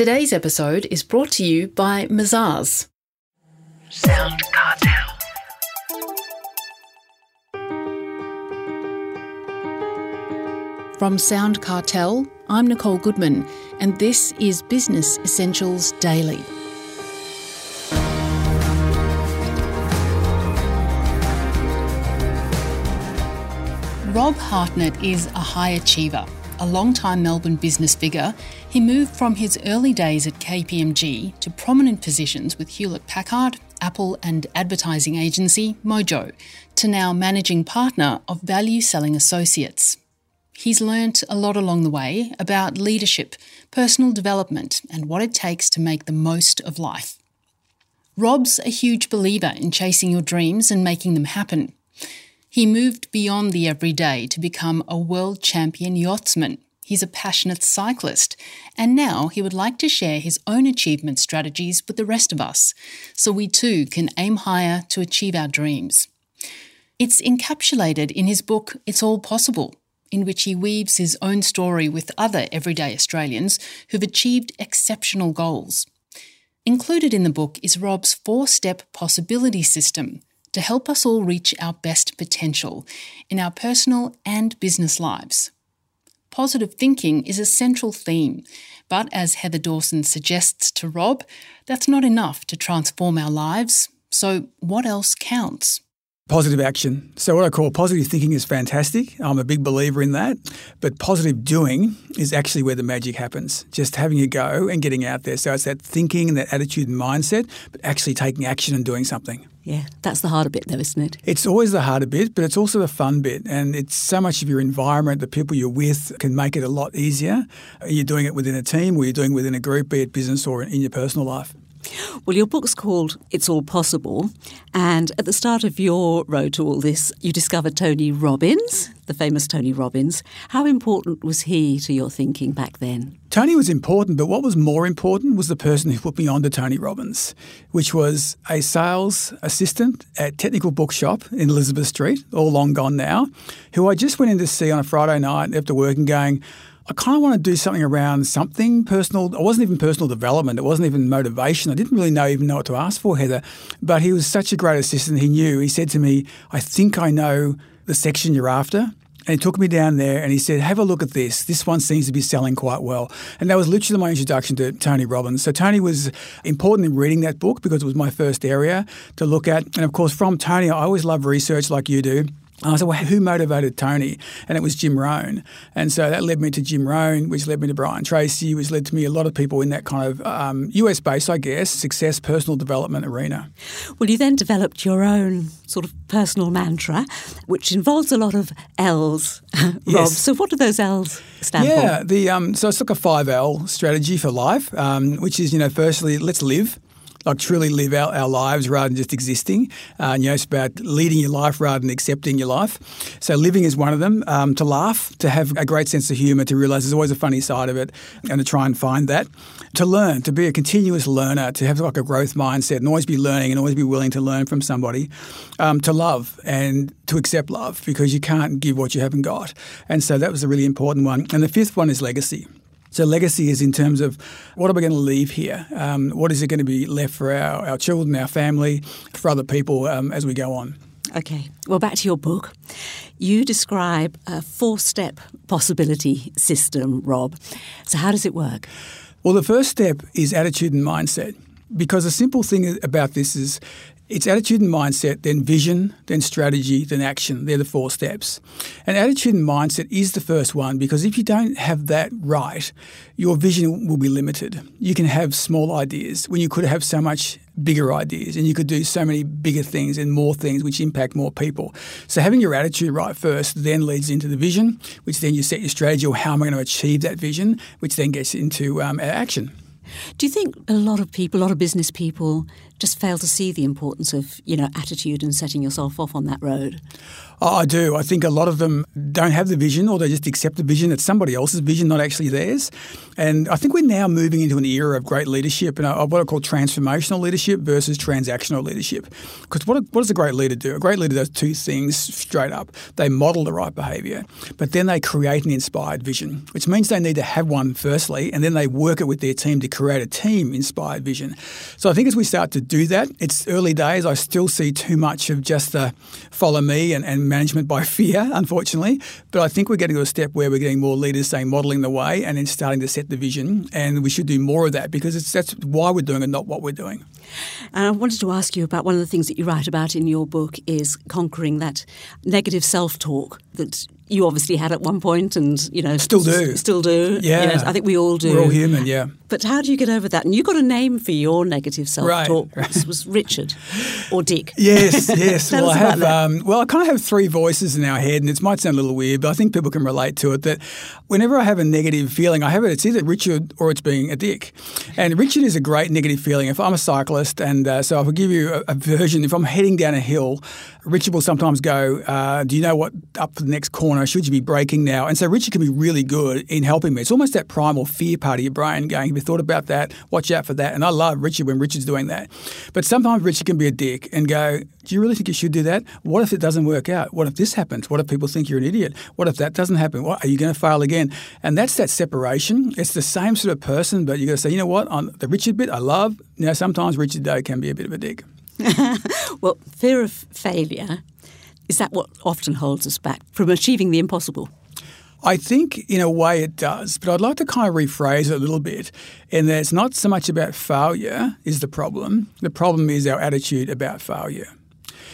Today's episode is brought to you by Mazars. Sound Cartel. From Sound Cartel, I'm Nicole Goodman, and this is Business Essentials Daily. Rob Hartnett is a high achiever. A long-time Melbourne business figure, he moved from his early days at KPMG to prominent positions with Hewlett Packard, Apple, and advertising agency Mojo, to now managing partner of Value Selling Associates. He's learnt a lot along the way about leadership, personal development, and what it takes to make the most of life. Rob's a huge believer in chasing your dreams and making them happen. He moved beyond the everyday to become a world champion yachtsman. He's a passionate cyclist, and now he would like to share his own achievement strategies with the rest of us, so we too can aim higher to achieve our dreams. It's encapsulated in his book It's All Possible, in which he weaves his own story with other everyday Australians who've achieved exceptional goals. Included in the book is Rob's four step possibility system to help us all reach our best potential in our personal and business lives. Positive thinking is a central theme, but as Heather Dawson suggests to Rob, that's not enough to transform our lives. So, what else counts? Positive action. So, what I call positive thinking is fantastic. I'm a big believer in that. But positive doing is actually where the magic happens. Just having a go and getting out there. So, it's that thinking and that attitude and mindset, but actually taking action and doing something. Yeah, that's the harder bit, though, isn't it? It's always the harder bit, but it's also the fun bit. And it's so much of your environment, the people you're with can make it a lot easier. You're doing it within a team or you're doing it within a group, be it business or in your personal life. Well, your book's called It's All Possible. And at the start of your road to all this, you discovered Tony Robbins, the famous Tony Robbins. How important was he to your thinking back then? Tony was important, but what was more important was the person who put me on to Tony Robbins, which was a sales assistant at Technical Bookshop in Elizabeth Street, all long gone now, who I just went in to see on a Friday night after work and going, I kind of want to do something around something personal. It wasn't even personal development. It wasn't even motivation. I didn't really know even know what to ask for, Heather. But he was such a great assistant. He knew. He said to me, I think I know the section you're after. And he took me down there and he said, Have a look at this. This one seems to be selling quite well. And that was literally my introduction to Tony Robbins. So Tony was important in reading that book because it was my first area to look at. And of course, from Tony, I always love research like you do. And I said, well, who motivated Tony? And it was Jim Rohn. And so that led me to Jim Rohn, which led me to Brian Tracy, which led to me a lot of people in that kind of um, US based, I guess, success, personal development arena. Well, you then developed your own sort of personal mantra, which involves a lot of L's, Rob. Yes. So what do those L's stand yeah, for? Yeah, the um, so it's like a five L strategy for life, um, which is, you know, firstly, let's live like truly live our, our lives rather than just existing. Uh, you know, it's about leading your life rather than accepting your life. So living is one of them. Um, to laugh, to have a great sense of humour, to realise there's always a funny side of it, and to try and find that. To learn, to be a continuous learner, to have like a growth mindset, and always be learning, and always be willing to learn from somebody. Um, to love and to accept love because you can't give what you haven't got. And so that was a really important one. And the fifth one is legacy. So legacy is in terms of what are we going to leave here? Um, what is it going to be left for our, our children, our family, for other people um, as we go on? Okay, well, back to your book. You describe a four step possibility system, Rob. So, how does it work? Well, the first step is attitude and mindset. Because the simple thing about this is it's attitude and mindset, then vision, then strategy, then action. They're the four steps. And attitude and mindset is the first one because if you don't have that right, your vision will be limited. You can have small ideas when you could have so much bigger ideas and you could do so many bigger things and more things which impact more people. So having your attitude right first then leads into the vision, which then you set your strategy or how am I going to achieve that vision, which then gets into um, action. Do you think a lot of people, a lot of business people, just fail to see the importance of, you know, attitude and setting yourself off on that road? Oh, I do. I think a lot of them don't have the vision or they just accept the vision. It's somebody else's vision, not actually theirs. And I think we're now moving into an era of great leadership and uh, what I call transformational leadership versus transactional leadership. Because what, what does a great leader do? A great leader does two things straight up. They model the right behaviour, but then they create an inspired vision, which means they need to have one firstly, and then they work it with their team to create a team inspired vision. So I think as we start to do that, it's early days. I still see too much of just the follow me and, and management by fear, unfortunately. But I think we're getting to a step where we're getting more leaders saying modelling the way and then starting to set the vision. And we should do more of that because that's why we're doing it, not what we're doing. And I wanted to ask you about one of the things that you write about in your book is conquering that negative self talk that you obviously had at one point and you know still do. Still do. Yeah. I think we all do. We're all human yeah. But how do you get over that? And you got a name for your negative self-talk. right, right. was richard or dick. Yes yes. Well i have um, well i kind of have three voices in our head and it might sound a little weird but i think people can relate to it that whenever i have a negative feeling i have it it's either richard or it's being a dick. And richard is a great negative feeling. If i'm a cyclist and uh, so i'll give you a, a version if i'm heading down a hill richard will sometimes go uh, do you know what up for the next corner should you be braking now? And so Richard can be really good in helping me. It's almost that primal fear part of your brain going, have you thought about that? Watch out for that. And I love Richard when Richard's doing that. But sometimes Richard can be a dick and go, do you really think you should do that? What if it doesn't work out? What if this happens? What if people think you're an idiot? What if that doesn't happen? What, are you going to fail again? And that's that separation. It's the same sort of person, but you got to say, you know what? On the Richard bit, I love. Now, sometimes Richard Doe can be a bit of a dick. well, fear of failure is that what often holds us back from achieving the impossible? I think in a way it does, but I'd like to kind of rephrase it a little bit in that it's not so much about failure is the problem. The problem is our attitude about failure.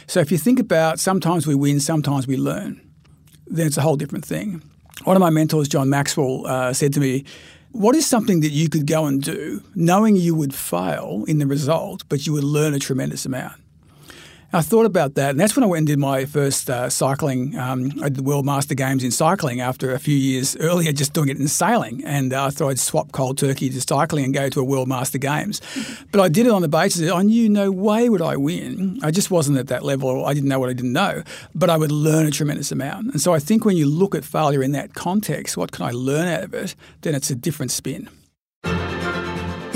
So if you think about sometimes we win, sometimes we learn, then it's a whole different thing. One of my mentors, John Maxwell, uh, said to me, what is something that you could go and do knowing you would fail in the result, but you would learn a tremendous amount? I thought about that, and that's when I went and did my first uh, cycling. Um, I did the World Master Games in cycling after a few years earlier, just doing it in sailing. And uh, I thought I'd swap cold turkey to cycling and go to a World Master Games. But I did it on the basis that I knew no way would I win. I just wasn't at that level. I didn't know what I didn't know, but I would learn a tremendous amount. And so I think when you look at failure in that context, what can I learn out of it? Then it's a different spin.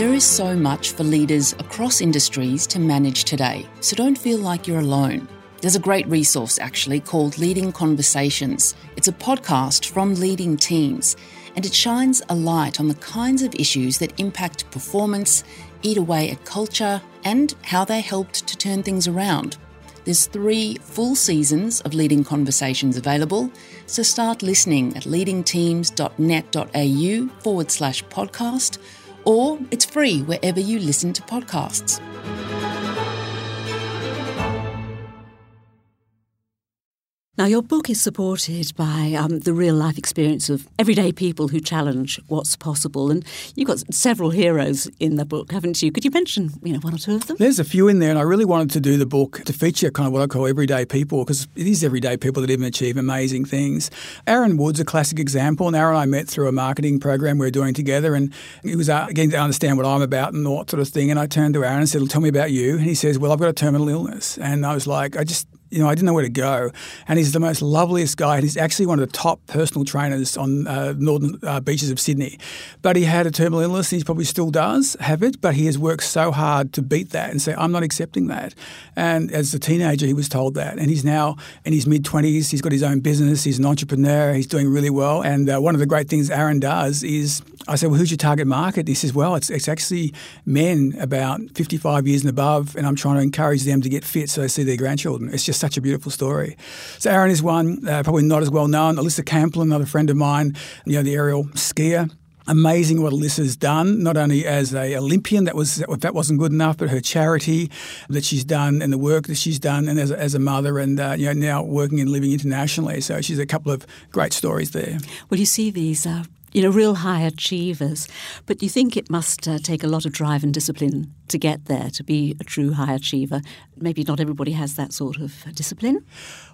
There is so much for leaders across industries to manage today, so don't feel like you're alone. There's a great resource actually called Leading Conversations. It's a podcast from leading teams, and it shines a light on the kinds of issues that impact performance, eat away at culture, and how they helped to turn things around. There's three full seasons of Leading Conversations available, so start listening at leadingteams.net.au forward slash podcast or it's free wherever you listen to podcasts. Now, your book is supported by um, the real life experience of everyday people who challenge what's possible. And you've got several heroes in the book, haven't you? Could you mention you know, one or two of them? There's a few in there, and I really wanted to do the book to feature kind of what I call everyday people, because it is everyday people that even achieve amazing things. Aaron Wood's a classic example, and Aaron and I met through a marketing program we were doing together, and he was uh, getting to understand what I'm about and all that sort of thing. And I turned to Aaron and said, well, Tell me about you. And he says, Well, I've got a terminal illness. And I was like, I just you know, I didn't know where to go. And he's the most loveliest guy. He's actually one of the top personal trainers on uh, northern uh, beaches of Sydney. But he had a terminal illness, and he probably still does have it. But he has worked so hard to beat that and say, "I'm not accepting that." And as a teenager, he was told that, and he's now in his mid twenties. He's got his own business. He's an entrepreneur. He's doing really well. And uh, one of the great things Aaron does is, I said, "Well, who's your target market?" He says, "Well, it's it's actually men about 55 years and above, and I'm trying to encourage them to get fit so they see their grandchildren." It's just such a beautiful story. So Aaron is one, uh, probably not as well known. Alisa Camplin, another friend of mine, you know, the aerial skier amazing what Alisa's done, not only as a Olympian, that was that wasn't good enough, but her charity that she's done and the work that she's done, and as a, as a mother, and uh, you know now working and living internationally. So she's a couple of great stories there. Well, you see these. Uh you know, real high achievers. But you think it must uh, take a lot of drive and discipline to get there, to be a true high achiever. Maybe not everybody has that sort of discipline.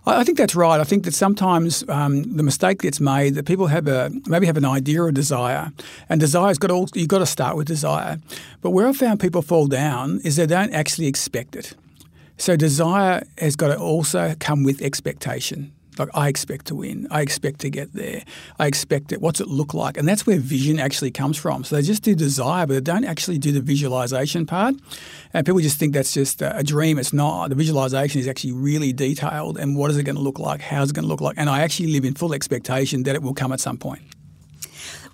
I think that's right. I think that sometimes um, the mistake gets made that people have a maybe have an idea or desire, and desire's got to, you've got to start with desire. But where I've found people fall down is they don't actually expect it. So desire has got to also come with expectation. Like I expect to win. I expect to get there. I expect it. What's it look like? And that's where vision actually comes from. So they just do desire, but they don't actually do the visualization part. And people just think that's just a dream. It's not. The visualization is actually really detailed. And what is it going to look like? How's it going to look like? And I actually live in full expectation that it will come at some point.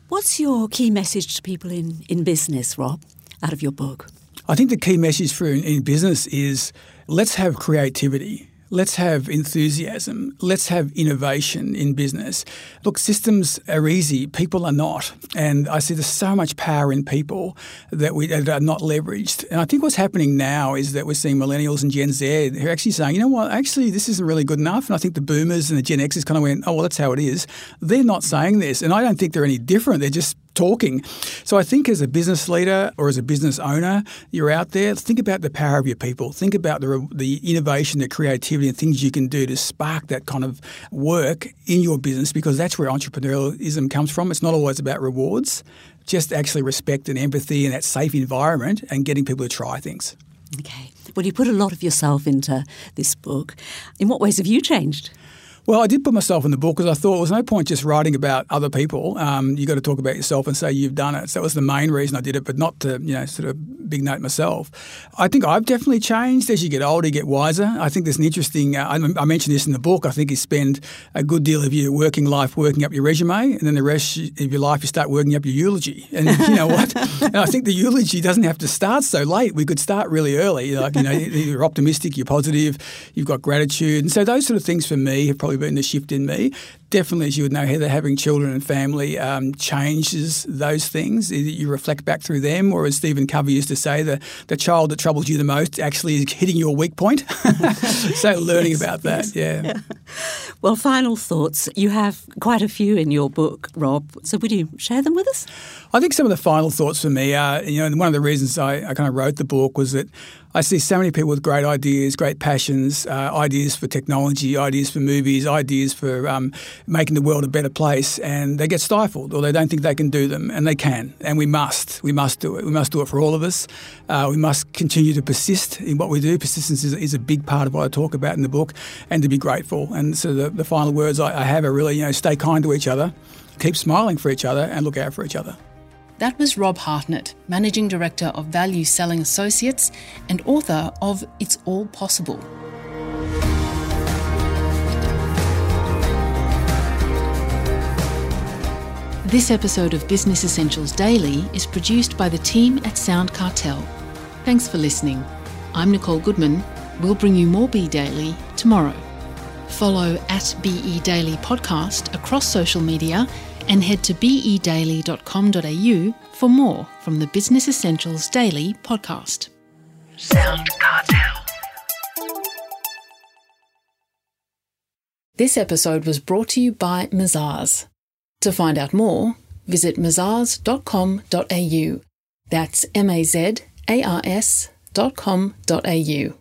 What's your key message to people in, in business, Rob, out of your book? I think the key message for in, in business is let's have creativity Let's have enthusiasm. Let's have innovation in business. Look, systems are easy, people are not. And I see there's so much power in people that we that are not leveraged. And I think what's happening now is that we're seeing millennials and Gen Z who are actually saying, you know what, actually, this isn't really good enough. And I think the boomers and the Gen Xers kind of went, oh, well, that's how it is. They're not saying this. And I don't think they're any different. They're just talking. So I think as a business leader or as a business owner, you're out there, think about the power of your people. Think about the, the innovation, the creativity, and things you can do to spark that kind of work in your business because that's where entrepreneurialism comes from. It's not always about rewards, just actually respect and empathy and that safe environment and getting people to try things. Okay. Well, you put a lot of yourself into this book. In what ways have you changed? Well, I did put myself in the book because I thought there was no point just writing about other people. Um, you got to talk about yourself and say you've done it. So that was the main reason I did it, but not to you know sort of big note myself. I think I've definitely changed as you get older, you get wiser. I think there's an interesting. Uh, I, I, mentioned this in the book. I think you spend a good deal of your working life working up your resume, and then the rest of your life you start working up your eulogy. And you know what? and I think the eulogy doesn't have to start so late. We could start really early. Like you know, you're optimistic, you're positive, you've got gratitude, and so those sort of things for me have probably probably been the shift in me. Definitely, as you would know, Heather, having children and family um, changes those things. Either you reflect back through them, or as Stephen Covey used to say, the, the child that troubles you the most actually is hitting your weak point. so, learning yes, about that, yes. yeah. yeah. Well, final thoughts. You have quite a few in your book, Rob. So, would you share them with us? I think some of the final thoughts for me are, you know, one of the reasons I, I kind of wrote the book was that I see so many people with great ideas, great passions, uh, ideas for technology, ideas for movies, ideas for um, making the world a better place, and they get stifled or they don't think they can do them, and they can, and we must. We must do it. We must do it for all of us. Uh, we must continue to persist in what we do. Persistence is, is, a big part of what I talk about in the book, and to be grateful. And so the, the final words I, I have are really, you know, stay kind to each other, keep smiling for each other, and look out for each other. That was Rob Hartnett, Managing Director of Value Selling Associates and author of It's All Possible. This episode of Business Essentials Daily is produced by the team at Sound Cartel. Thanks for listening. I'm Nicole Goodman. We'll bring you more Be Daily tomorrow. Follow at BE Daily Podcast across social media and head to bedaily.com.au for more from the Business Essentials Daily podcast. Sound Cartel. This episode was brought to you by Mazars. To find out more, visit mazars.com.au. That's M A Z A R S dot com dot au.